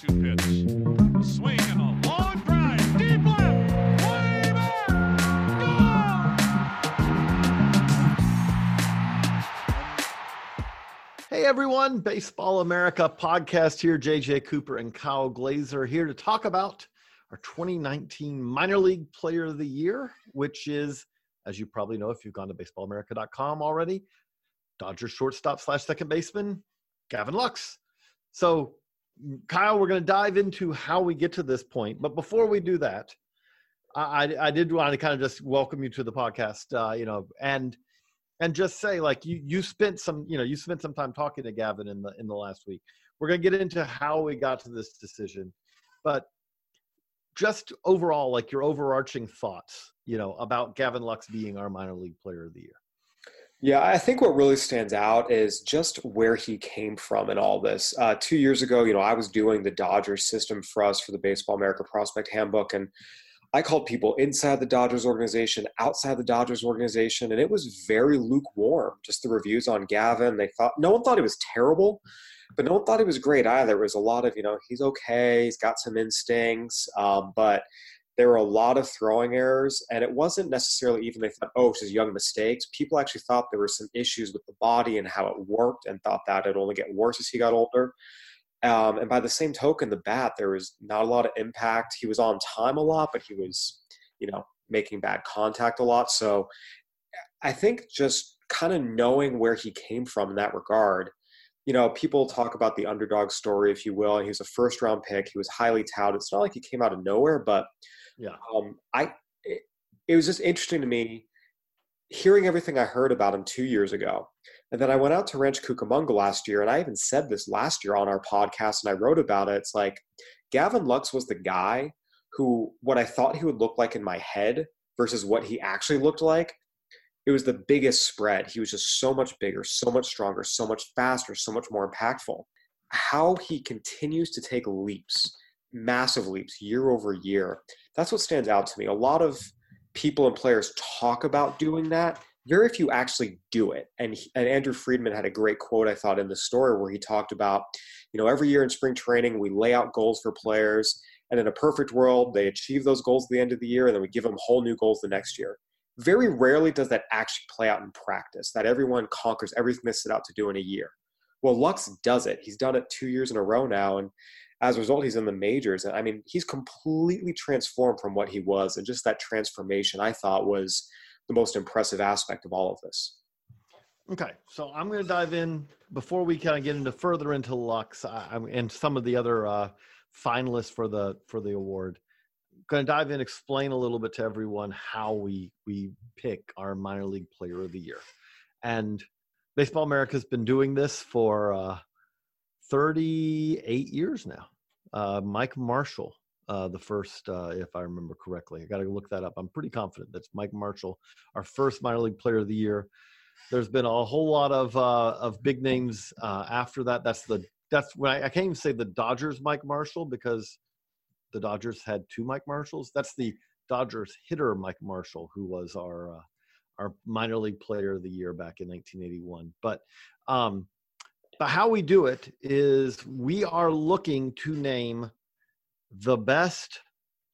2 2 pitch. A swing and a long drive. Deep left. Way back. Hey everyone, Baseball America podcast here. JJ Cooper and Kyle Glaser here to talk about our 2019 Minor League Player of the Year, which is, as you probably know if you've gone to baseballamerica.com already, Dodgers shortstop slash second baseman, Gavin Lux. So, Kyle, we're going to dive into how we get to this point. But before we do that, I, I, did want to kind of just welcome you to the podcast, uh, you know, and and just say like you you spent some you know you spent some time talking to Gavin in the in the last week. We're gonna get into how we got to this decision, but just overall, like your overarching thoughts, you know, about Gavin Lux being our minor league player of the year. Yeah, I think what really stands out is just where he came from in all this. Uh, two years ago, you know, I was doing the Dodgers system for us for the Baseball America Prospect Handbook, and I called people inside the Dodgers organization, outside the Dodgers organization, and it was very lukewarm. Just the reviews on Gavin, they thought no one thought he was terrible, but no one thought he was great either. It was a lot of you know he's okay, he's got some instincts, um, but there were a lot of throwing errors, and it wasn't necessarily even they thought oh it's just young mistakes. People actually thought there were some issues with the body and how it worked, and thought that it'd only get worse as he got older. Um, and by the same token, the bat, there was not a lot of impact. He was on time a lot, but he was, you know, making bad contact a lot. So I think just kind of knowing where he came from in that regard, you know, people talk about the underdog story, if you will. He was a first round pick. He was highly touted. It's not like he came out of nowhere, but Yeah. um, I, it, it was just interesting to me hearing everything I heard about him two years ago. And then I went out to Rancho Cucamonga last year, and I even said this last year on our podcast, and I wrote about it. It's like Gavin Lux was the guy who, what I thought he would look like in my head versus what he actually looked like, it was the biggest spread. He was just so much bigger, so much stronger, so much faster, so much more impactful. How he continues to take leaps, massive leaps, year over year, that's what stands out to me. A lot of people and players talk about doing that very few actually do it. And, and Andrew Friedman had a great quote, I thought, in the story where he talked about, you know, every year in spring training, we lay out goals for players. And in a perfect world, they achieve those goals at the end of the year, and then we give them whole new goals the next year. Very rarely does that actually play out in practice, that everyone conquers everything they set out to do in a year. Well, Lux does it. He's done it two years in a row now. And as a result, he's in the majors. And I mean, he's completely transformed from what he was. And just that transformation, I thought, was the most impressive aspect of all of this. Okay, so I'm going to dive in before we kind of get into further into Lux and some of the other uh, finalists for the for the award. Going to dive in, explain a little bit to everyone how we we pick our minor league player of the year, and Baseball America has been doing this for uh, 38 years now. Uh, Mike Marshall, uh, the first, uh, if I remember correctly, I got to look that up. I'm pretty confident that's Mike Marshall, our first minor league player of the year there's been a whole lot of uh, of big names uh, after that. That's the that's when I, I can't even say the Dodgers Mike Marshall because the Dodgers had two Mike Marshalls. That's the Dodgers hitter Mike Marshall who was our uh, our minor league player of the year back in 1981. But um, but how we do it is we are looking to name the best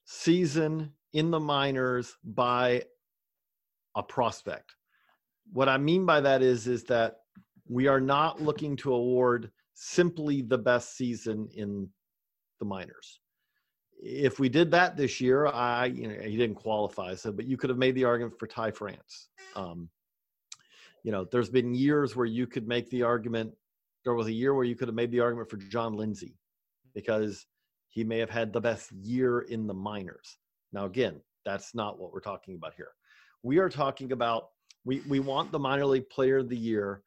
season in the minors by a prospect what I mean by that is is that we are not looking to award simply the best season in the minors. If we did that this year, I you know he didn't qualify, so but you could have made the argument for Ty France. Um, you know, there's been years where you could make the argument. There was a year where you could have made the argument for John Lindsey because he may have had the best year in the minors. Now, again, that's not what we're talking about here. We are talking about we we want the minor league player of the year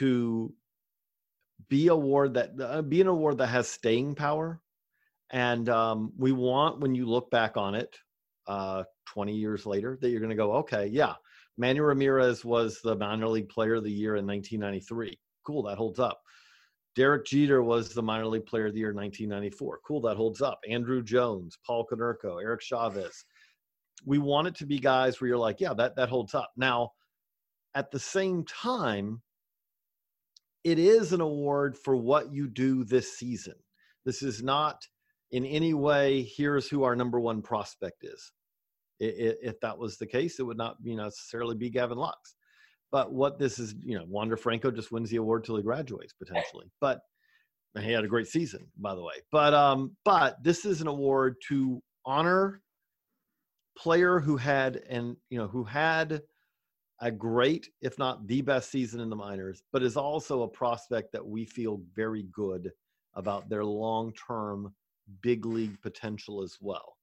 to be award that uh, be an award that has staying power, and um, we want when you look back on it, uh, 20 years later, that you're going to go, okay, yeah, Manny Ramirez was the minor league player of the year in 1993. Cool, that holds up. Derek Jeter was the minor league player of the year in 1994. Cool, that holds up. Andruw Jones, Paul Konerko, Eric Chavez. We want it to be guys where you're like, yeah, that that holds up. Now, at the same time, it is an award for what you do this season. This is not in any way, here's who our number one prospect is. If that was the case, it would not be necessarily be Gavin Lux. But what this is, you know, Wander Franco just wins the award till he graduates potentially. But he had a great season, by the way. But um, but this is an award to honor player who had and you know who had a great, if not the best season in the minors, but is also a prospect that we feel very good about their long-term big league potential as well.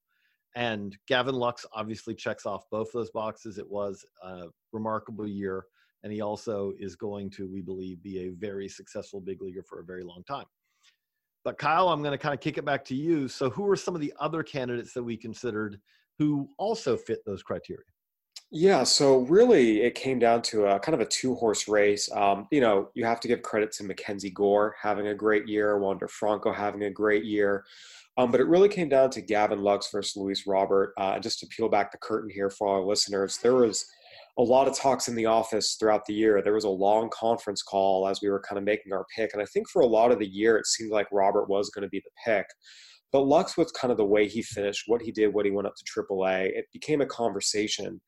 And Gavin Lux obviously checks off both those boxes. It was a remarkable year and he also is going to, we believe, be a very successful big leaguer for a very long time. But Kyle, I'm going to kind of kick it back to you. So, who are some of the other candidates that we considered who also fit those criteria? Yeah, so really it came down to a kind of a two horse race. Um, you know, you have to give credit to MacKenzie Gore having a great year, Wander Franco having a great year. Um, but it really came down to Gavin Lux versus Luis Robert. Uh, just to peel back the curtain here for our listeners, there was a lot of talks in the office throughout the year. There was a long conference call as we were kind of making our pick. And I think for a lot of the year, it seemed like Robert was going to be the pick. But Lux was kind of the way he finished, what he did, what he went up to AAA. It became a conversation.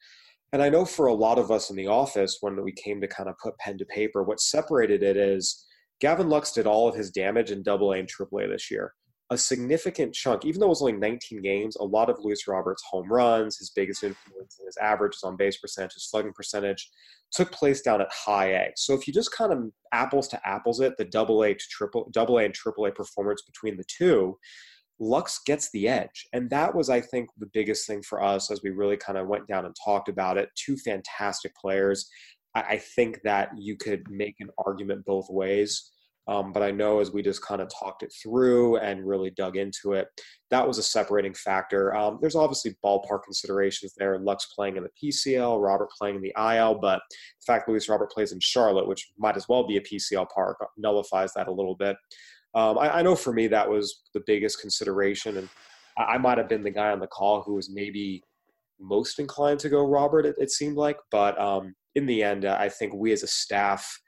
And I know for a lot of us in the office, when we came to kind of put pen to paper, what separated it is Gavin Lux did all of his damage in AA and AAA this year a significant chunk, even though it was only 19 games, a lot of Luis Roberts' home runs, his biggest influence in his averages on base percentage, his slugging percentage, took place down at high A. So if you just kind of apples to apples it, the double A to triple double A and triple A performance between the two, Lux gets the edge. And that was, I think, the biggest thing for us as we really kind of went down and talked about it. Two fantastic players. I think that you could make an argument both ways. Um, but I know as we just kind of talked it through and really dug into it, that was a separating factor. Um, there's obviously ballpark considerations there. Lux playing in the PCL, Robert playing in the IL, but the fact Luis Robert plays in Charlotte, which might as well be a PCL park, nullifies that a little bit. Um, I, I, know for me that was the biggest consideration, and I, I might have been the guy on the call who was maybe most inclined to go Robert. It, it seemed like, but um, in the end, uh, I think we as a staff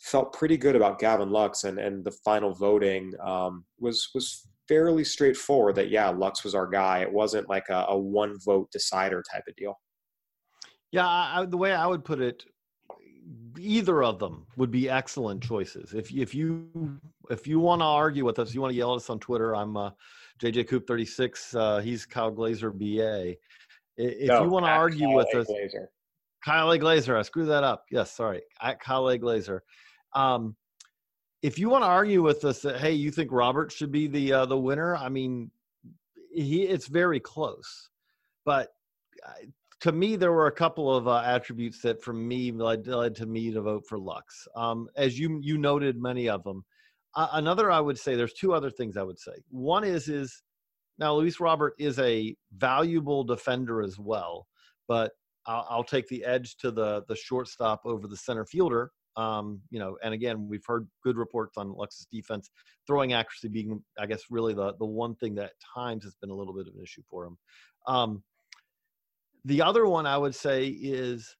felt pretty good about Gavin Lux, and and the final voting um, was was fairly straightforward. That yeah, Lux was our guy. It wasn't like a, a one vote decider type of deal. Yeah, I, the way I would put it, either of them would be excellent choices. If if you if you want to argue with us, you want to yell at us on Twitter. I'm uh, JJ Coop 36. Uh, he's Kyle Glaser BA. If no, you want to argue Kyle with us, Glaser. Kyle A. Glaser. I screwed that up. Yes, sorry. At Kyle A. Glaser. Um, if you want to argue with us that hey, you think Robert should be the uh, the winner, I mean, he it's very close. But to me, there were a couple of uh, attributes that, for me, led, led to me to vote for Lux. Um, as you you noted, many of them. Uh, another, I would say, there's two other things I would say. One is is now Luis Robert is a valuable defender as well, but I'll, I'll take the edge to the the shortstop over the center fielder um, you know, and again, we've heard good reports on Lux's defense, throwing accuracy being, I guess, really the the one thing that at times has been a little bit of an issue for him. Um, the other one I would say is,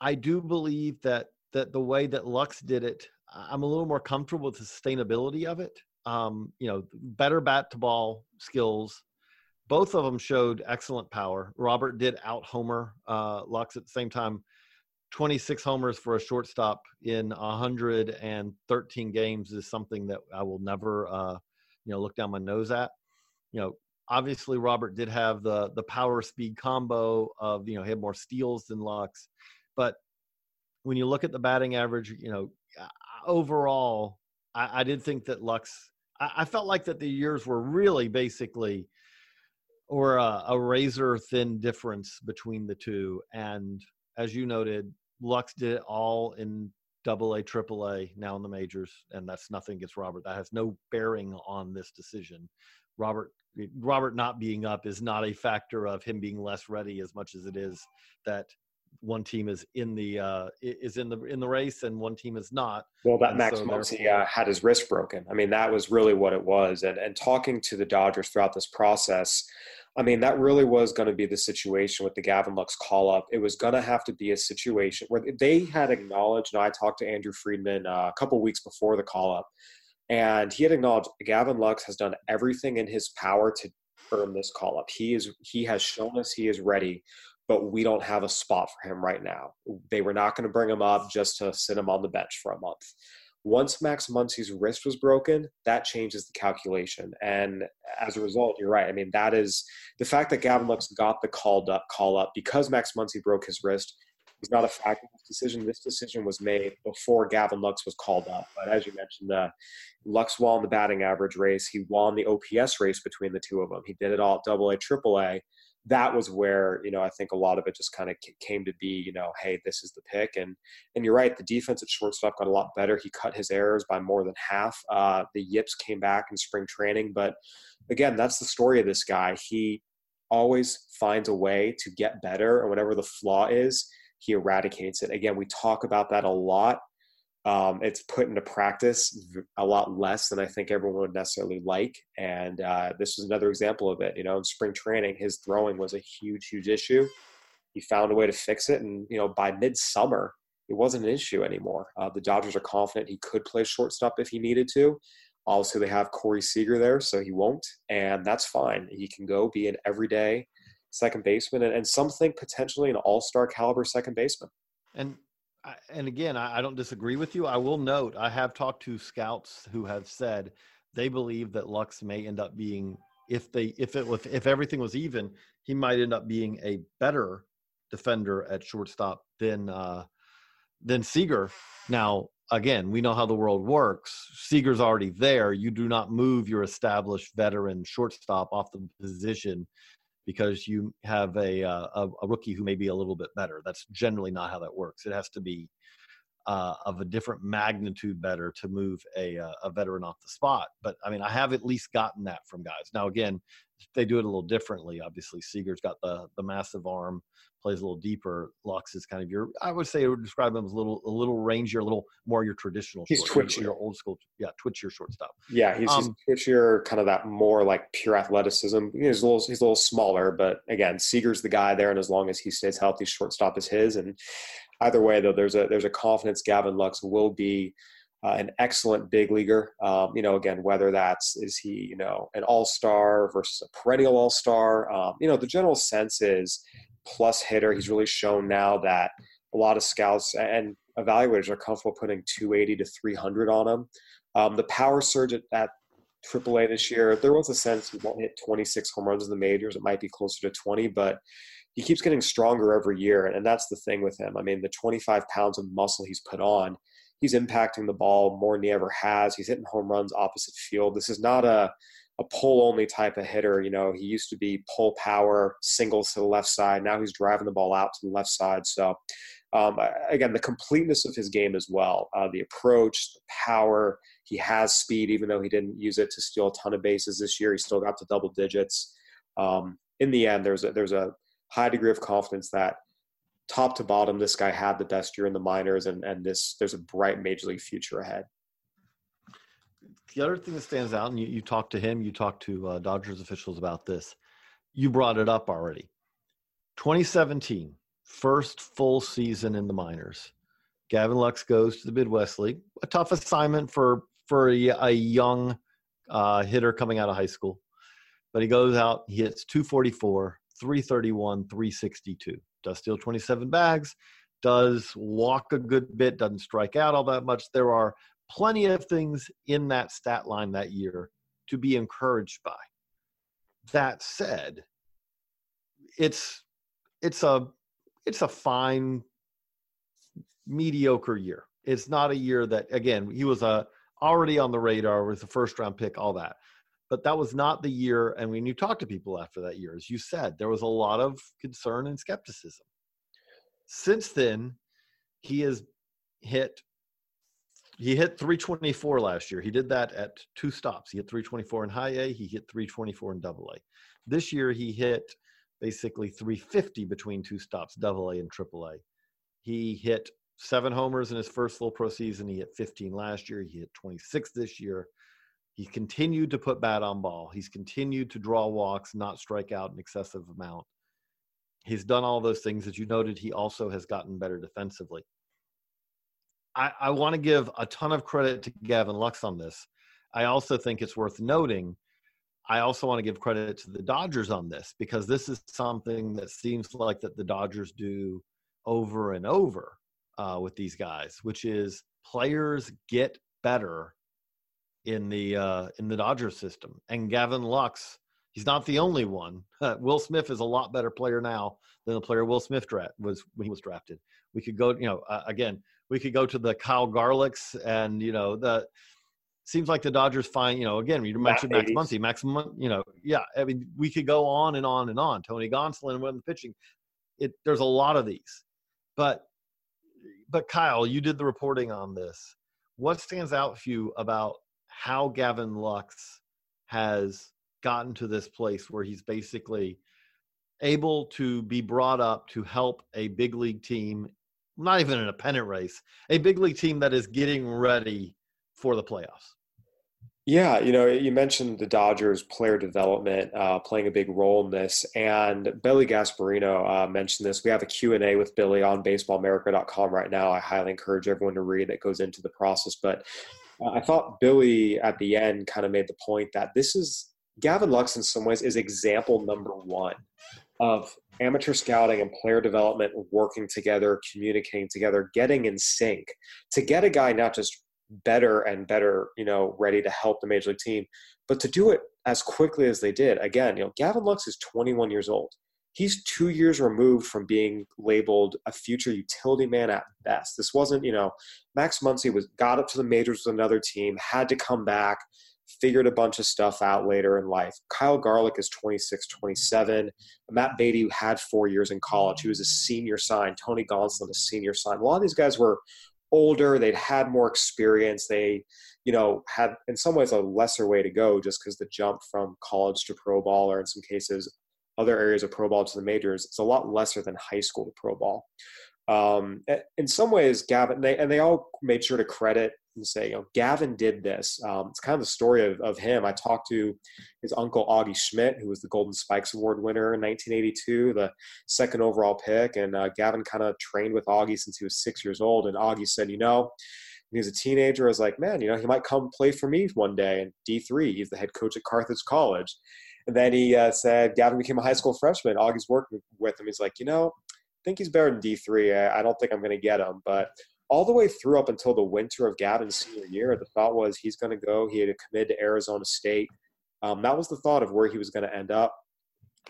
I do believe that that the way that Lux did it, I'm a little more comfortable with the sustainability of it. Um, you know, better bat to ball skills. Both of them showed excellent power. Robert did out homer uh, Lux at the same time 26 homers for a shortstop in 113 games is something that I will never, uh, you know, look down my nose at. You know, obviously Robert did have the the power speed combo of you know he had more steals than Lux, but when you look at the batting average, you know, overall, I, I did think that Lux. I, I, felt like that the years were really basically, or a, a razor thin difference between the two, and as you noted, Lux did it all in double A, triple A, now in the majors, and that's nothing against Robert. That has no bearing on this decision. Robert Robert not being up is not a factor of him being less ready as much as it is that one team is in the uh, is in the in the race and one team is not. Well, that Max so Muncy uh, had his wrist broken. I mean, that was really what it was. And and talking to the Dodgers throughout this process, I mean, that really was going to be the situation with the Gavin Lux call up. It was going to have to be a situation where they had acknowledged. and I talked to Andrew Friedman uh, a couple weeks before the call up, and he had acknowledged Gavin Lux has done everything in his power to earn this call up. He is he has shown us he is ready but we don't have a spot for him right now. They were not going to bring him up just to sit him on the bench for a month. Once Max Muncy's wrist was broken, that changes the calculation. And as a result, you're right. I mean, that is the fact that Gavin Lux got the called up call up because Max Muncy broke his wrist is not a fact of this decision. This decision was made before Gavin Lux was called up. But as you mentioned, uh, Lux won the batting average race. He won the OPS race between the two of them. He did it all at double A, triple A that was where you know I think a lot of it just kind of came to be. You know, hey, this is the pick, and and you're right. The defense at shortstop got a lot better. He cut his errors by more than half. Uh, the yips came back in spring training, but again, that's the story of this guy. He always finds a way to get better, and whatever the flaw is, he eradicates it. Again, we talk about that a lot um, it's put into practice a lot less than I think everyone would necessarily like. And uh, this was another example of it. You know, in spring training, his throwing was a huge, huge issue. He found a way to fix it, and you know, by midsummer, it wasn't an issue anymore. Uh, the Dodgers are confident he could play shortstop if he needed to. Obviously, they have Corey Seager there, so he won't, and that's fine. He can go be an everyday second baseman, and, and some think potentially an all-star caliber second baseman. And and again, I, I don't disagree with you. I will note I have talked to scouts who have said they believe that Lux may end up being if they if it was if everything was even, he might end up being a better defender at shortstop than uh, than Seager. Now, again, we know how the world works. Seager's already there. You do not move your established veteran shortstop off the position because you have a, uh, a, rookie who may be a little bit better. That's generally not how that works. It has to be uh, of a different magnitude better to move a, uh, a veteran off the spot. But I mean, I have at least gotten that from guys. Now, again, they do it a little differently. Obviously, Seager's got the the massive arm, plays a little deeper. Lux is kind of your, I would say, I would describe him as a little a little rangier, a little more your traditional. He's short, twitchier, your old school, yeah, twitchier shortstop. Yeah, he's, um, he's twitchier, kind of that more like pure athleticism. He's a little he's a little smaller, but again, Seager's the guy there, and as long as he stays healthy, shortstop is his. And either way, though, there's a there's a confidence Gavin Lux will be uh, an excellent big leaguer. Um, you know, again, whether that's is he you know an all star versus a perennial all star. Um, you know, the general sense is plus hitter. He's really shown now that a lot of scouts and evaluators are comfortable putting 280 to 300 on him. Um, the power surge at, at AAA this year, there was a sense he won't hit 26 home runs in the majors. It might be closer to 20, but he keeps getting stronger every year. And that's the thing with him. I mean, the 25 pounds of muscle he's put on, he's impacting the ball more than he ever has. He's hitting home runs opposite field. This is not a a pull only type of hitter. You know, he used to be pull power, singles to the left side. Now he's driving the ball out to the left side. So, um, again, the completeness of his game as well uh, the approach, the power. He has speed, even though he didn't use it to steal a ton of bases this year. He still got to double digits. Um, in the end, there's a, there's a high degree of confidence that top to bottom, this guy had the best year in the minors, and, and this there's a bright major league future ahead the other thing that stands out, and you, you talked to him, you talked to uh, Dodgers officials about this. You brought it up already. 2017, first full season in the minors. Gavin Lux goes to the Midwest League. A tough assignment for for a, a young uh, hitter coming out of high school, but he goes out. He hits 244, 331, 362. Does steal 27 bags. Does walk a good bit. Doesn't strike out all that much. There are plenty of things in that stat line that year to be encouraged by. That said, it's it's a it's a fine mediocre year. It's not a year that again, he was a uh, already on the radar with the first round pick all that. But that was not the year and when you talk to people after that year as you said, there was a lot of concern and skepticism. Since then, he has hit he hit 324 last year. He did that at two stops. He hit 324 in high A. He hit 324 in double A. This year he hit basically 350 between two stops, double A and triple A. He hit seven homers in his first full pro season. He hit 15 last year. He hit 26 this year. He's continued to put bat on ball. He's continued to draw walks, not strike out an excessive amount. He's done all those things. As you noted, he also has gotten better defensively. I, I want to give a ton of credit to Gavin Lux on this. I also think it's worth noting. I also want to give credit to the Dodgers on this because this is something that seems like that the Dodgers do over and over uh, with these guys, which is players get better in the uh, in the Dodgers system. And Gavin Lux, he's not the only one. Will Smith is a lot better player now than the player Will Smith dra- was when he was drafted. We could go, you know, uh, again, we could go to the Kyle Garlicks and you know the seems like the Dodgers find, you know, again, you mentioned Max Muncy, Max, you know, yeah, I mean, we could go on and on and on. Tony Gonsolin when the pitching, it there's a lot of these, but but Kyle, you did the reporting on this. What stands out for you about how Gavin Lux has gotten to this place where he's basically able to be brought up to help a big league team, not even in a pennant race, a big league team that is getting ready for the playoffs? Yeah, you know, you mentioned the Dodgers player development uh, playing a big role in this, and Billy Gasparino uh, mentioned this. We have a Q&A with Billy on baseballamerica.com right now. I highly encourage everyone to read that goes into the process. But Uh, I thought Billy at the end kind of made the point that this is Gavin Lux in some ways is example number one of amateur scouting and player development working together, communicating together, getting in sync to get a guy not just better and better, you know, ready to help the major league team. But to do it as quickly as they did, again, you know, Gavin Lux is 21 years old. He's two years removed from being labeled a future utility man at best. This wasn't, you know, Max Muncy was got up to the majors with another team, had to come back, figured a bunch of stuff out later in life. Kyle Garlick is 26, 27. Matt Beaty had four years in college. He was a senior sign. Tony Gonsolin, a senior sign. A lot of these guys were older, they'd had more experience, they, you know, had in some ways a lesser way to go just because the jump from college to pro ball, or in some cases, other areas of pro ball to the majors, is a lot lesser than high school to pro ball. Um, in some ways, Gavin, they, and they all made sure to credit and say, you know, Gavin did this. Um, it's kind of the story of, of him. I talked to his uncle Augie Schmidt, who was the Golden Spikes Award winner in 1982, the second overall pick. And uh, Gavin kind of trained with Augie since he was six years old. And Augie said, you know, when he was a teenager, I was like, man, you know, he might come play for me one day in D3. He's the head coach at Carthage College. And then he uh, said, Gavin became a high school freshman. Augie's working with him. He's like, you know, I think he's better than D3. I, I don't think I'm going to get him, but all the way through up until the winter of Gavin's senior year, the thought was he's going to go. He had committed to Arizona State. Um, that was the thought of where he was going to end up.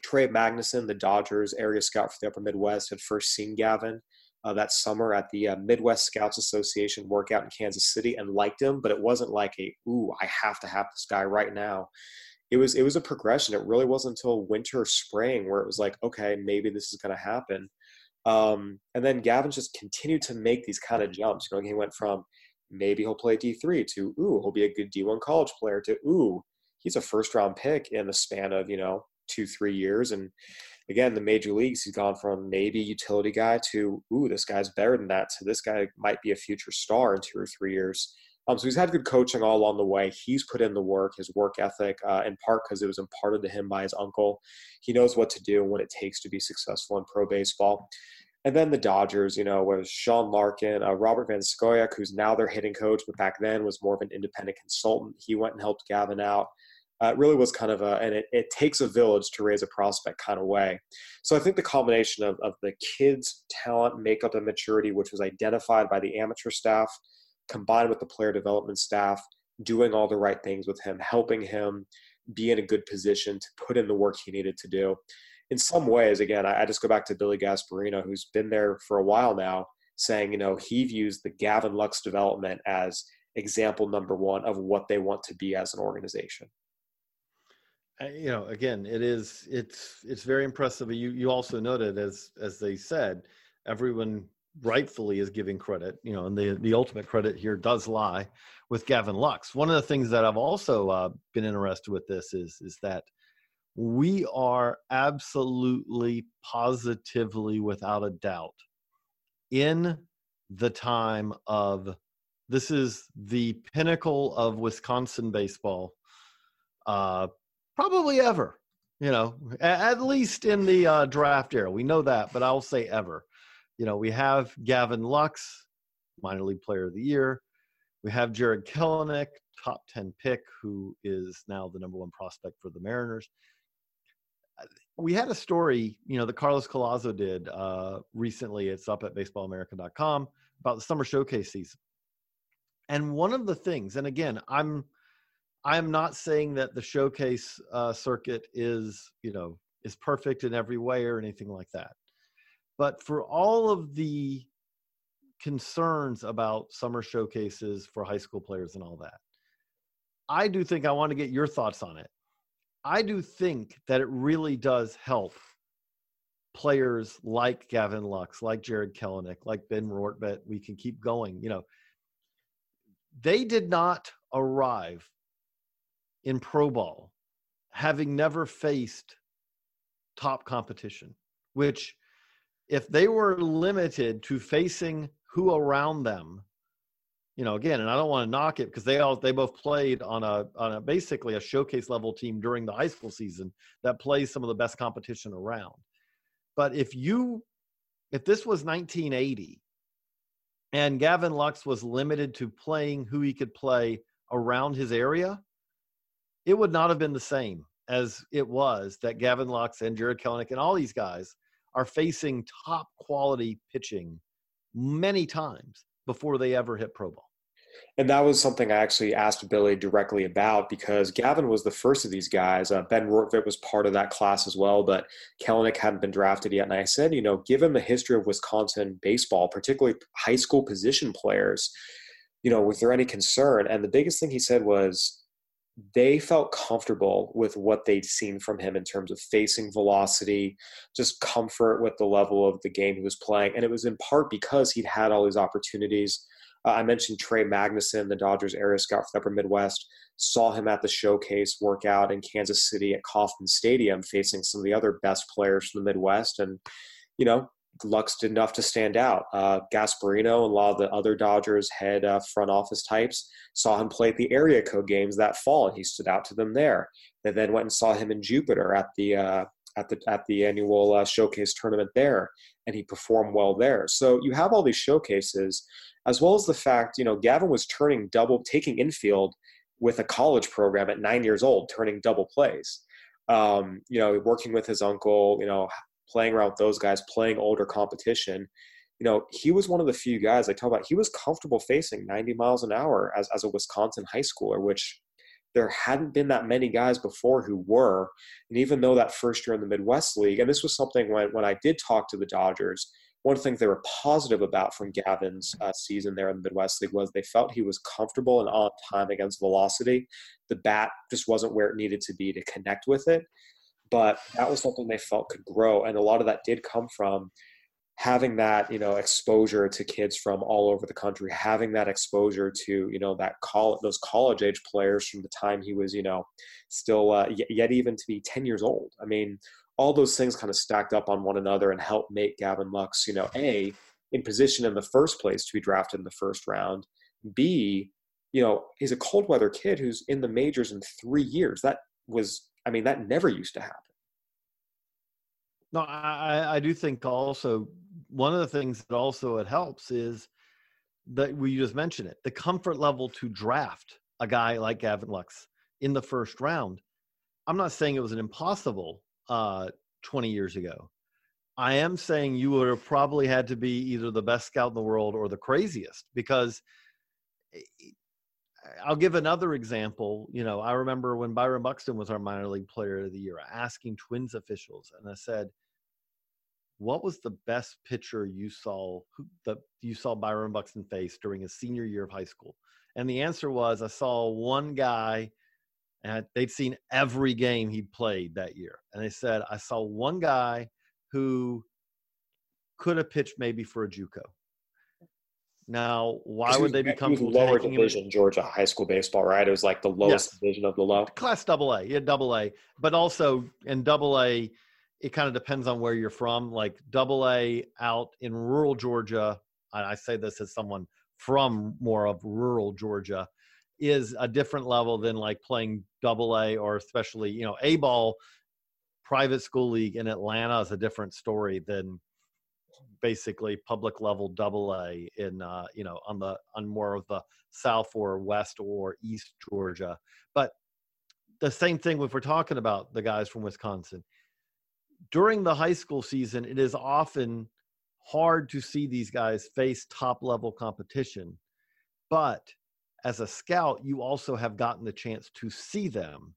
Trey Magnuson, the Dodgers area scout for the Upper Midwest, had first seen Gavin uh, that summer at the uh, Midwest Scouts Association workout in Kansas City and liked him, but it wasn't like a "ooh, I have to have this guy right now." It was it was a progression. It really wasn't until winter, spring where it was like, okay, maybe this is going to happen. Um, and then Gavin just continued to make these kind of jumps. You know, he went from maybe he'll play D3 to, ooh, he'll be a good D1 college player to, ooh, he's a first round pick in the span of, you know, two, three years. And again, the major leagues, he's gone from maybe utility guy to, ooh, this guy's better than that. So this guy might be a future star in two or three years. Um, so he's had good coaching all along the way. He's put in the work, his work ethic, uh, in part because it was imparted to him by his uncle. He knows what to do and what it takes to be successful in pro baseball. And then the Dodgers, you know, was Sean Larkin, uh, Robert Van Scoyoc, who's now their hitting coach, but back then was more of an independent consultant. He went and helped Gavin out. Uh, it really was kind of a, and it, it takes a village to raise a prospect kind of way. So I think the combination of, of the kids' talent, makeup, and maturity, which was identified by the amateur staff, combined with the player development staff, doing all the right things with him, helping him be in a good position to put in the work he needed to do in some ways, again, I, just go back to Billy Gasparino, who's been there for a while now, saying, you know, he views the Gavin Lux development as example number one of what they want to be as an organization. Uh, you know, again, it is it's it's very impressive. You you also noted as as they said, everyone rightfully is giving credit, you know, and the the ultimate credit here does lie with Gavin Lux. One of the things that I've also uh, been interested with this is is that we are absolutely positively without a doubt in the time of this is the pinnacle of Wisconsin baseball uh probably ever you know at, least in the uh, draft era we know that but i'll say ever you know we have gavin lux minor league player of the year we have Jarred Kelenic, top 10 pick, who is now the number one prospect for the Mariners. We had a story, you know, that Carlos Collazo did uh, recently. It's up at baseballamerica.com about the summer showcase season. And one of the things, and again, I'm I'm not saying that the showcase uh, circuit is, you know, is perfect in every way or anything like that. But for all of the concerns about summer showcases for high school players and all that. I do think I want to get your thoughts on it. I do think that it really does help players like Gavin Lux, like Jarred Kelenic, like Ben Rortvedt. We can keep going. You know, they did not arrive in pro ball having never faced top competition, which if they were limited to facing who around them you know again and i don't want to knock it because they all they both played on a on a basically a showcase level team during the high school season that plays some of the best competition around. But if you if this was 1980 and gavin lux was limited to playing who he could play around his area it would not have been the same as it was that gavin lux and Jarred kelenic and all these guys are facing top quality pitching many times before they ever hit pro ball. And that was something I actually asked Billy directly about because Gavin was the first of these guys. Uh, ben Rortvedt was part of that class as well, but Kelenic hadn't been drafted yet. And I said, you know, given the history of Wisconsin baseball, particularly high school position players, you know, was there any concern? And the biggest thing he said was they felt comfortable with what they'd seen from him in terms of facing velocity, just comfort with the level of the game he was playing. And it was in part because he'd had all these opportunities. Uh, I mentioned Trey Magnuson, the Dodgers area scout for the Upper Midwest, saw him at the showcase workout in Kansas City at Kauffman Stadium facing some of the other best players from the Midwest. And, you know, Lux did enough to stand out. Uh, Gasparino and a lot of the other Dodgers head uh, front office types saw him play at the area code games that fall, and he stood out to them there. They then went and saw him in Jupiter at the uh, at the at the annual uh, showcase tournament there, and he performed well there. So you have all these showcases, as well as the fact you know Gavin was turning double, taking infield with a college program at nine years old, turning double plays. Um, you know, working with his uncle, you know, playing around with those guys, playing older competition, you know, he was one of the few guys I talk about. He was comfortable facing 90 miles an hour as, as a Wisconsin high schooler, which there hadn't been that many guys before who were. And even though that first year in the Midwest League, and this was something when, when I did talk to the Dodgers, one of the things they were positive about from Gavin's uh, season there in the Midwest League was they felt he was comfortable and on time against velocity. The bat just wasn't where it needed to be to connect with it but that was something they felt could grow. And a lot of that did come from having that you know exposure to kids from all over the country having that exposure to you know that college those college age players from the time he was you know still uh, yet even to be 10 years old. I mean all those things kind of stacked up on one another and helped make gavin lux you know a in position in the first place to be drafted in the first round. B you know he's a cold weather kid who's in the majors in three years. That was I mean, that never used to happen. No, I, I do think also one of the things that also it helps is that we just mentioned it the comfort level to draft a guy like Gavin Lux in the first round. I'm not saying it was an impossible uh, 20 years ago. I am saying you would have probably had to be either the best scout in the world or the craziest because eh, I'll give another example. You know, I remember when Byron Buxton was our minor league player of the year, asking Twins officials, and I said, "What was the best pitcher you saw that you saw Byron Buxton face during his senior year of high school?" And the answer was, "I saw one guy, and they'd seen every game he'd played that year, and they said I saw one guy who could have pitched maybe for a JUCO." Now, why would they be he was comfortable lower taking him? division Georgia high school baseball, right? It was like the lowest Yes. division of the low. class double A, yeah, double A. But also in double A, it kind of depends on where you're from. Like double A out in rural Georgia, and I say this as someone from more of rural Georgia, is a different level than like playing double A or especially, you know, A ball private school league in Atlanta is a different story than basically public level double A in uh, you know on the on more of the south or west or east Georgia. But the same thing if we're talking about the guys from Wisconsin. During the high school season, it is often hard to see these guys face top level competition. But as a scout, you also have gotten the chance to see them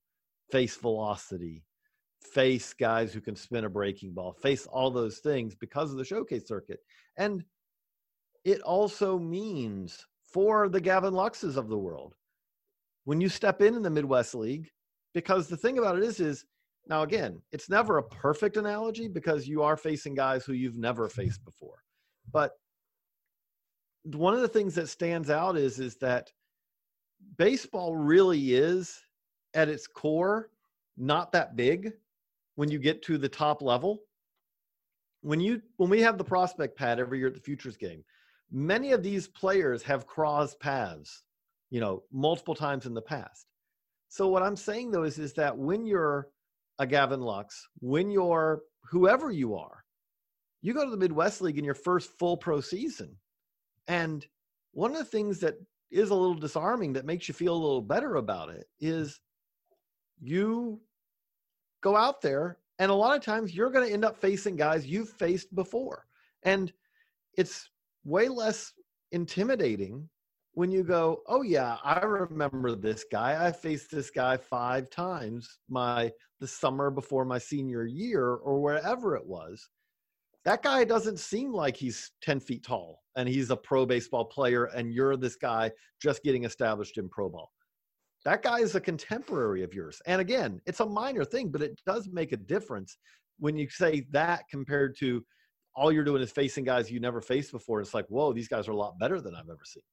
face velocity, face guys who can spin a breaking ball, face all those things because of the showcase circuit. And it also means for the Gavin Luxes of the world, when you step in in the Midwest League, because the thing about it is, is now again, it's never a perfect analogy because you are facing guys who you've never faced before. But one of the things that stands out is is that baseball really is at its core not that big when you get to the top level when you when we have the prospect pad every year at the futures game many of these players have crossed paths you know multiple times in the past. So what i'm saying though is is that when you're a gavin lux when you're whoever you are you go to the midwest league in your first full pro season. And one of the things that is a little disarming that makes you feel a little better about it is you go out there and a lot of times you're going to end up facing guys you've faced before. And it's way less intimidating when you go oh yeah i remember this guy. I faced this guy five times my the summer before my senior year or wherever it was. That guy doesn't seem like he's 10 feet tall and he's a pro baseball player and you're this guy just getting established in pro ball that guy is a contemporary of yours. And again it's a minor thing but it does make a difference when you say that compared to all you're doing is facing guys you never faced before. It's like whoa these guys are a lot better than i've ever seen.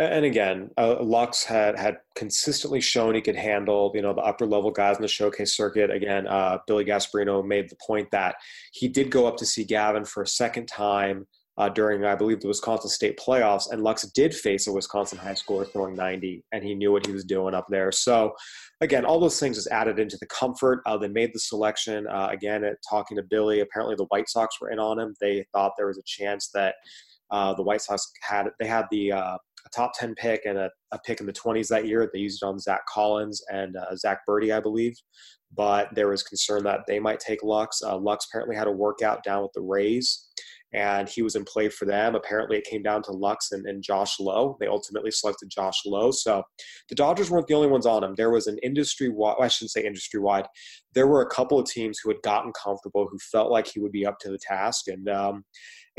And again, uh, Lux had had consistently shown he could handle, you know, the upper level guys in the showcase circuit. Again, uh, Billy Gasparino made the point that he did go up to see Gavin for a second time uh, during, I believe, the Wisconsin State playoffs, and Lux did face a Wisconsin high schooler throwing 90, and he knew what he was doing up there. So, again, all those things is added into the comfort. Uh, they made the selection. Uh, again, at talking to Billy, apparently the White Sox were in on him. They thought there was a chance that uh, the White Sox had they had the uh, a top 10 pick and a, a, pick in the 20s that year. They used it on Zack Collins and uh, Zack Burdi, I believe. But there was concern that they might take Lux. Lux apparently had a workout down with the Rays, and he was in play for them. Apparently, it came down to Lux and, and Josh Lowe. They ultimately selected Josh Lowe. So the Dodgers weren't the only ones on him. There was an industry wide, I shouldn't say industry wide, there were a couple of teams who had gotten comfortable, who felt like he would be up to the task. And, um,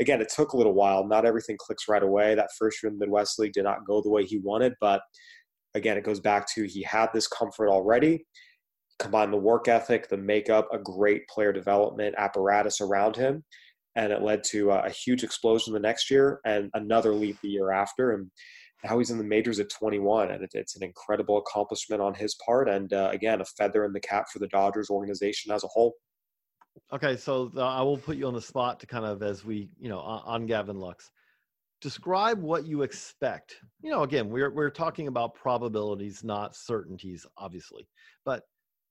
again, it took a little while. Not everything clicks right away. That first year in the Midwest League did not go the way he wanted, but again, it goes back to he had this comfort already. Combine the work ethic, the makeup, a great player development apparatus around him, and it led to a, huge explosion the next year and another leap the year after. And now he's in the majors at 21, and it, it's an incredible accomplishment on his part. And uh, again, a feather in the cap for the Dodgers organization as a whole. Okay, so I will put you on the spot to kind of as we, you know, on, on, Gavin Lux. Describe what you expect. You know, again, we're we're talking about probabilities, not certainties, obviously. But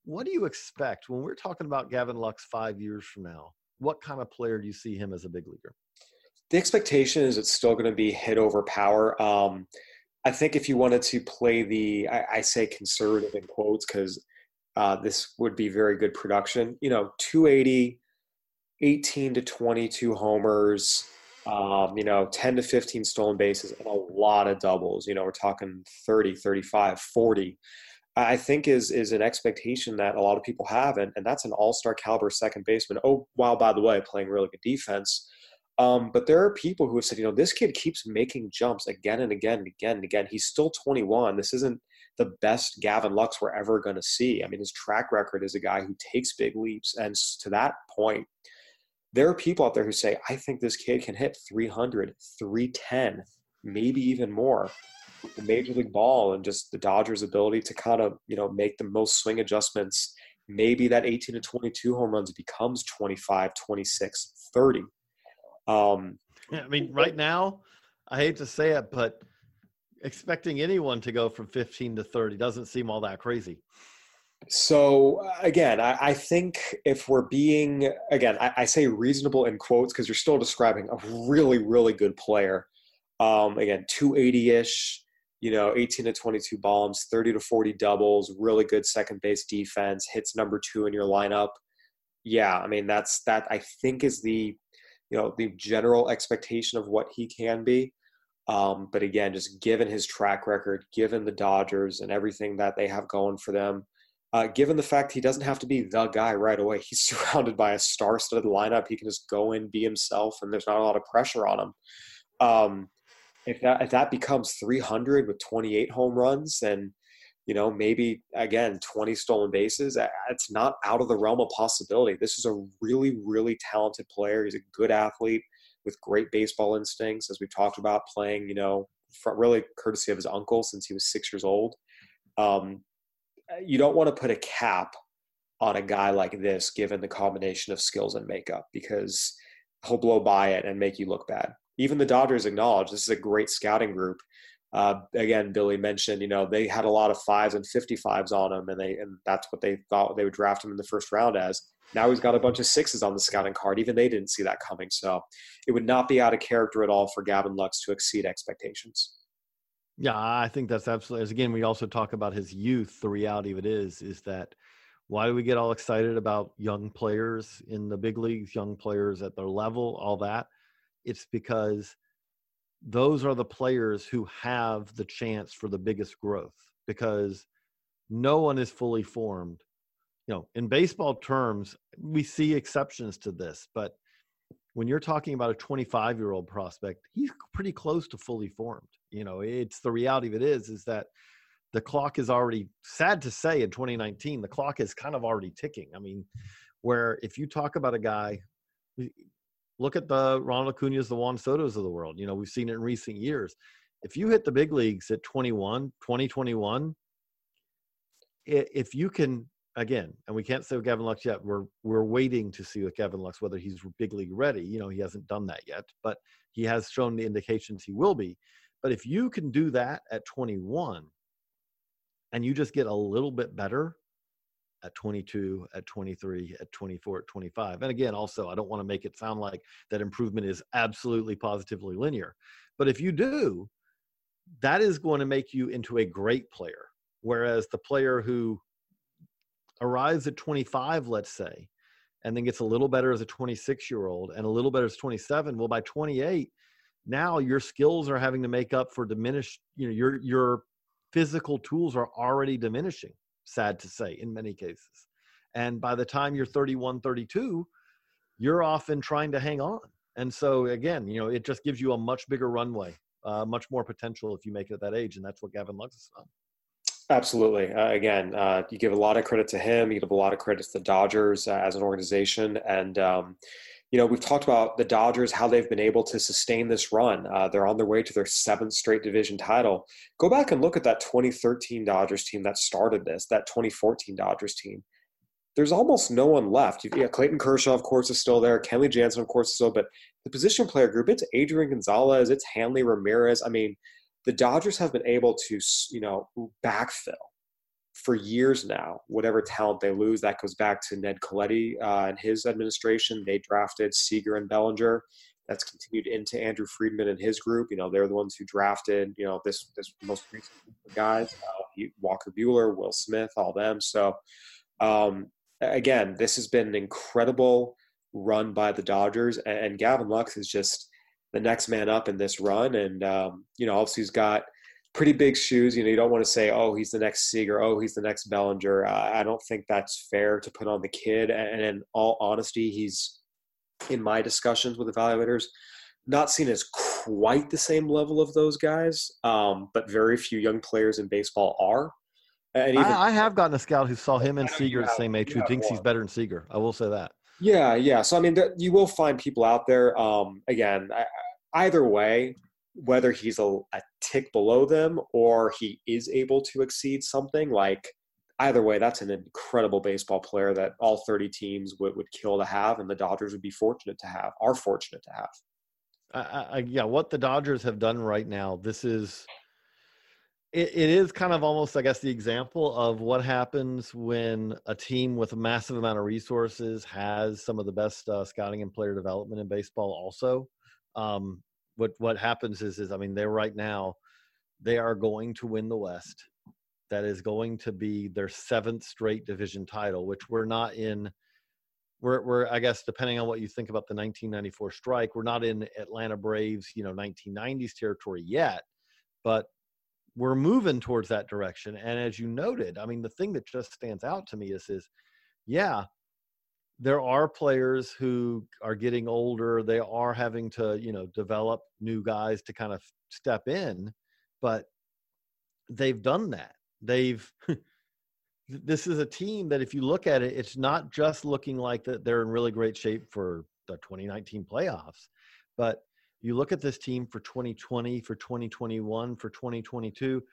what do you expect when we're talking about Gavin Lux five years from now? What kind of player do you see him as a big leaguer? The expectation is it's still going to be hit over power. Um, I think if you wanted to play the, I, I say conservative in quotes because uh, this would be very good production. You know, 280, 18 to 22 homers, um, you know, 10 to 15 stolen bases, and a lot of doubles. You know, we're talking 30, 35, 40. I think is is an expectation that a lot of people have, and, and that's an all-star caliber second baseman. Oh, wow, by the way, playing really good defense. Um, but there are people who have said, you know, this kid keeps making jumps again and again and again and again. He's still 21. This isn't the best Gavin Lux we're ever going to see. I mean, his track record is a guy who takes big leaps. And to that point, there are people out there who say, I think this kid can hit 300, 310 maybe even more. The Major League Ball and just the Dodgers' ability to kind of you know make the most swing adjustments. Maybe that 18 to 22 home runs becomes 25, 26, 30. Um, yeah, I mean, right now, I hate to say it, but expecting anyone to go from 15 to 30 doesn't seem all that crazy. So again, I, I, think if we're being again, I, I say reasonable in quotes because you're still describing a really, really good player. Um, again, 280-ish, you know, 18 to 22 bombs, 30 to 40 doubles, really good second base defense, hits number two in your lineup. Yeah, I mean that's that. I think is the, you know, the general expectation of what he can be. Um, but again, just given his track record, given the Dodgers and everything that they have going for them, uh, given the fact he doesn't have to be the guy right away, he's surrounded by a star-studded lineup. He can just go in, be himself, and there's not a lot of pressure on him. Um, if that if that becomes 300 with 28 home runs, and you know maybe again 20 stolen bases, it's not out of the realm of possibility. This is a really really talented player. He's a good athlete with great baseball instincts, as we've talked about, playing you know really courtesy of his uncle since he was six years old. Um, you don't want to put a cap on a guy like this given the combination of skills and makeup because he'll blow by it and make you look bad. Even the Dodgers acknowledge this is a great scouting group. Uh, again, Billy mentioned, you know, they had a lot of fives and 55s on him, and they and that's what they thought they would draft him in the first round as. Now he's got a bunch of sixes on the scouting card. Even they didn't see that coming. So it would not be out of character at all for Gavin Lux to exceed expectations. Yeah, I think that's absolutely. As again, we also talk about his youth. The reality of it is, is that why do we get all excited about young players in the big leagues, young players at their level, all that? It's because those are the players who have the chance for the biggest growth because no one is fully formed. You know, in baseball terms, we see exceptions to this, but when you're talking about a 25 year old prospect, he's pretty close to fully formed. You know, it's the reality of it is, is that the clock is already sad to say in 2019, the clock is kind of already ticking. I mean, where if you talk about a guy, look at the Ronald Acuna's, the Juan Soto's of the world. You know, we've seen it in recent years. If you hit the big leagues at 21, 2021, if you can again, and we can't say with Gavin Lux yet. We're we're waiting to see with Gavin Lux whether he's big league ready. You know, he hasn't done that yet, but he has shown the indications he will be. But if you can do that at 21, and you just get a little bit better at 22, at 23, at 24, at 25. And again, also, I don't want to make it sound like that improvement is absolutely positively linear. But if you do, that is going to make you into a great player. Whereas the player who arrives at 25, let's say, and then gets a little better as a 26 year old and a little better as 27, well, by 28, now your skills are having to make up for diminished, you know, your, your physical tools are already diminishing, sad to say, in many cases. And by the time you're 31, 32, you're often trying to hang on. And so, again, you know, it just gives you a much bigger runway, uh, much more potential if you make it at that age. And that's what Gavin Lux has done. Absolutely. Uh, again, uh, you give a lot of credit to him. You give a lot of credit to the Dodgers uh, as an organization. And, um, you know, we've talked about the Dodgers, how they've been able to sustain this run. Uh, they're on their way to their seventh straight division title. Go back and look at that 2013 Dodgers team that started this, that 2014 Dodgers team. There's almost no one left. Yeah, Clayton Kershaw, of course, is still there. Kenley Jansen, of course, is still. But the position player group, it's Adrian Gonzalez, it's Hanley Ramirez. I mean, the Dodgers have been able to, you know, backfill for years now. Whatever talent they lose, that goes back to Ned Colletti uh, and his administration. They drafted Seager and Bellinger. That's continued into Andrew Friedman and his group. You know, they're the ones who drafted, you know, this this most recent guys, uh, Walker Buehler, Will Smith, all them. So, um, again, this has been an incredible run by the Dodgers, and Gavin Lux is just the next man up in this run. And um, you know, obviously he's got pretty big shoes. You know, you don't want to say, "Oh, he's the next Seager," "Oh, he's the next Bellinger." Uh, I don't think that's fair to put on the kid. And in all honesty, he's in my discussions with evaluators not seen as quite the same level of those guys. Um, but very few young players in baseball are. And even, I, I have gotten a scout who saw him and Seager the same age who thinks one. he's better than Seager. I will say that. Yeah, yeah. So I mean, there, you will find people out there. Um, again, I, either way, whether he's a, a tick below them or he is able to exceed something, like either way, that's an incredible baseball player that all 30 teams would, would kill to have, and the Dodgers would be fortunate to have, are fortunate to have. I, I, yeah, what the Dodgers have done right now, this is it, it is kind of almost, I guess, the example of what happens when a team with a massive amount of resources has some of the best uh, scouting and player development in baseball. Also, um, what what happens is, is I mean, they're right now they are going to win the West. That is going to be their seventh straight division title, which we're not in. We're, we're, I guess, depending on what you think about the 1994 strike, we're not in Atlanta Braves, you know, 1990s territory yet, but we're moving towards that direction. And as you noted, I mean, the thing that just stands out to me is, is yeah, there are players who are getting older. They are having to, you know, develop new guys to kind of step in, but they've done that. They've, this is a team that if you look at it, it's not just looking like that they're in really great shape for the 2019 playoffs, but you look at this team for 2020, for 2021, for 2022,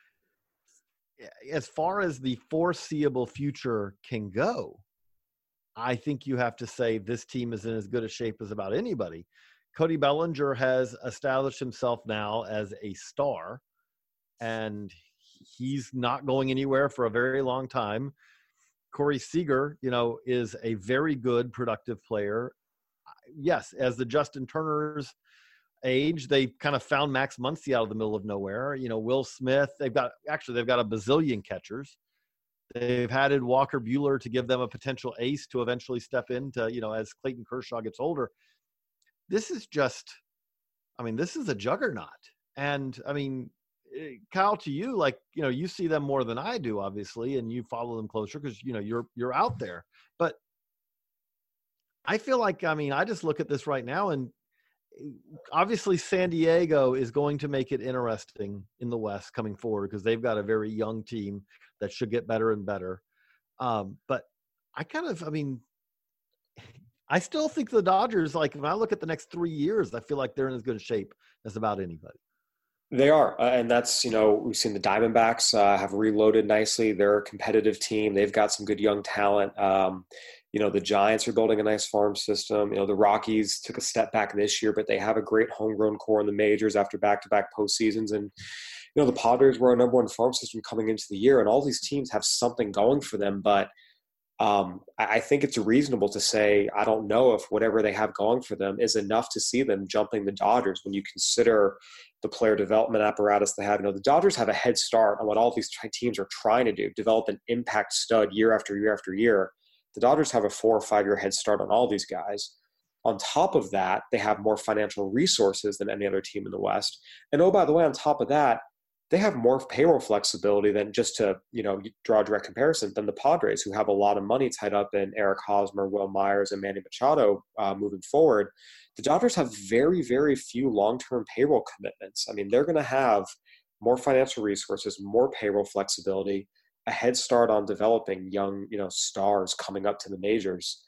as far as the foreseeable future can go, I think you have to say this team is in as good a shape as about anybody. Cody Bellinger has established himself now as a star, and he's not going anywhere for a very long time. Corey Seager, you know, is a very good, productive player. Yes, as the Justin Turners age. They kind of found Max Muncy out of the middle of nowhere. You know, Will Smith. They've got actually they've got a bazillion catchers. They've added Walker Buehler to give them a potential ace to eventually step into, you know, as Clayton Kershaw gets older. This is just, I mean, this is a juggernaut. And I mean, eh, Kyle, to you, like, you know, you see them more than I do, obviously, and you follow them closer because, you know, you're, you're out there. But I feel like, I mean, I just look at this right now and obviously San Diego is going to make it interesting in the West coming forward because they've got a very young team that should get better and better. Um, but I kind of, I mean, I still think the Dodgers, like when I look at the next three years, I feel like they're in as good shape as about anybody. They are, uh, and that's you know we've seen the Diamondbacks uh, have reloaded nicely. They're a competitive team. They've got some good young talent. Um, you know the Giants are building a nice farm system. You know the Rockies took a step back this year, but they have a great homegrown core in the majors after back-to-back postseasons. And you know the Padres were a number one farm system coming into the year, and all these teams have something going for them. But um, I think it's reasonable to say I don't know if whatever they have going for them is enough to see them jumping the Dodgers when you consider the player development apparatus they have. You know, the Dodgers have a head start on what all these teams are trying to do: develop an impact stud year after year after year. The Dodgers have a four or five year head start on all these guys. On top of that, they have more financial resources than any other team in the West. And oh, by the way, on top of that, they have more payroll flexibility than just to you know draw a direct comparison than the Padres, who have a lot of money tied up in Eric Hosmer, Wil Myers, and Manny Machado uh, moving forward. The Dodgers have very, very few long-term payroll commitments. I mean, they're going to have more financial resources, more payroll flexibility, a head start on developing young, you know, stars coming up to the majors.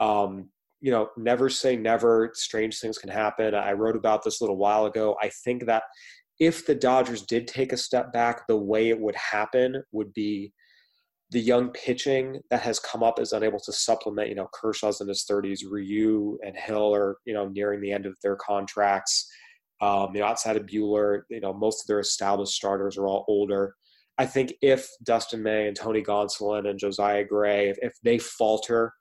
Um, you know, never say never. Strange things can happen. I wrote about this a little while ago. I think that if the Dodgers did take a step back, the way it would happen would be the young pitching that has come up is unable to supplement. You know, Kershaw's in his 30s, Ryu and Hill are, you know, nearing the end of their contracts. Um, you know, outside of Buehler, you know, most of their established starters are all older. I think if Dustin May and Tony Gonsolin and Josiah Gray, if, if they falter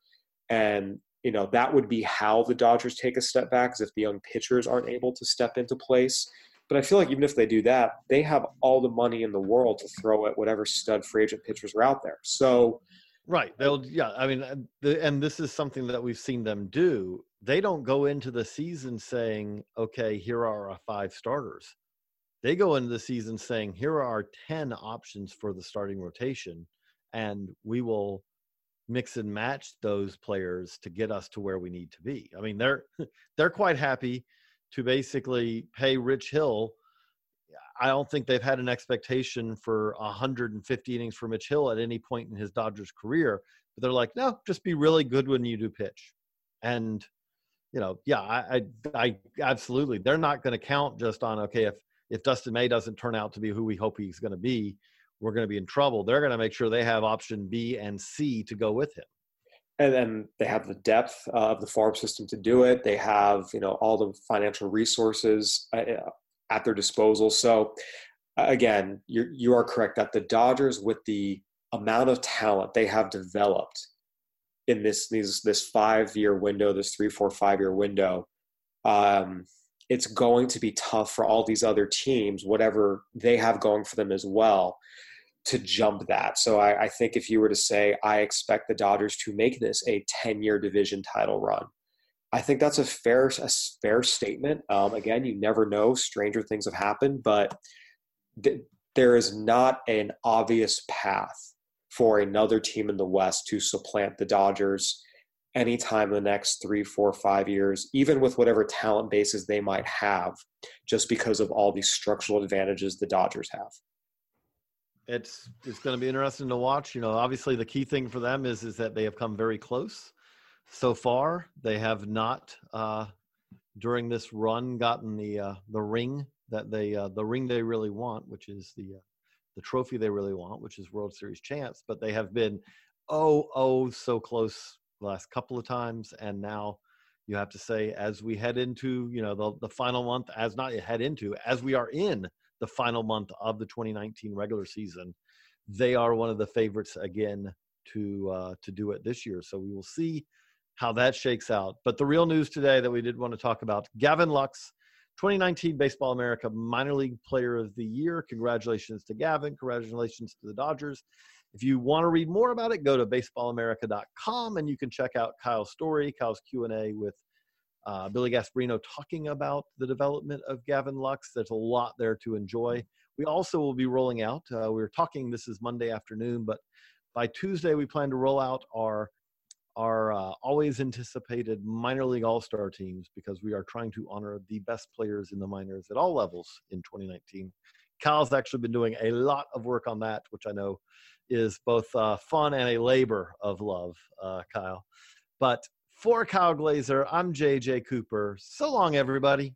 and you know that would be how the Dodgers take a step back, is if the young pitchers aren't able to step into place. But I feel like even if they do that, they have all the money in the world to throw at whatever stud free agent pitchers are out there. So, right, they'll yeah. I mean, and this is something that we've seen them do. They don't go into the season saying, "Okay, here are our five starters." They go into the season saying, "Here are our ten options for the starting rotation, and we will." mix and match those players to get us to where we need to be. I mean, they're they're quite happy to basically pay Rich Hill. I don't think they've had an expectation for 150 innings for Mitch Hill at any point in his Dodgers career. But they're like, no, just be really good when you do pitch. And, you know, yeah, I, I, I absolutely. They're not going to count just on, okay, if if Dustin May doesn't turn out to be who we hope he's going to be, we're going to be in trouble. They're going to make sure they have option B and C to go with him. And then they have the depth uh, of the farm system to do it. They have, you know, all the financial resources uh, uh, at their disposal. So, again, you you are correct that the Dodgers, with the amount of talent they have developed in this these this five year window, this three, four, five year window, um, it's going to be tough for all these other teams, whatever they have going for them as well, to jump that. So I, I think if you were to say, I expect the Dodgers to make this a 10 year division title run, I think that's a fair a fair statement. Um, again, you never know; stranger things have happened, but th- there is not an obvious path for another team in the West to supplant the Dodgers anytime in the next three, four, five years, even with whatever talent bases they might have, just because of all these structural advantages the Dodgers have. It's it's going to be interesting to watch. You know, obviously the key thing for them is is that they have come very close so far. They have not uh, during this run gotten the uh, the ring that they uh, the ring they really want, which is the uh, the trophy they really want, which is World Series chance. But they have been oh oh so close the last couple of times, and now you have to say as we head into you know the the final month, as not head into as we are in the final month of the 2019 regular season, they are one of the favorites again to uh, to do it this year. So we will see how that shakes out. But the real news today that we did want to talk about: Gavin Lux, 2019 Baseball America Minor League Player of the Year. Congratulations to Gavin. Congratulations to the Dodgers. If you want to read more about it, go to baseballamerica.com and you can check out Kyle's story, Kyle's Q&A with uh, Billy Gasparino talking about the development of Gavin Lux. There's a lot there to enjoy. We also will be rolling out, uh, we are talking, this is Monday afternoon, but by Tuesday, we plan to roll out our our uh, always anticipated minor league all-star teams because we are trying to honor the best players in the minors at all levels in 2019 kyle's actually been doing a lot of work on that which i know is both uh, fun and a labor of love uh, kyle but for Kyle Glaser, I'm JJ Cooper. So long, everybody.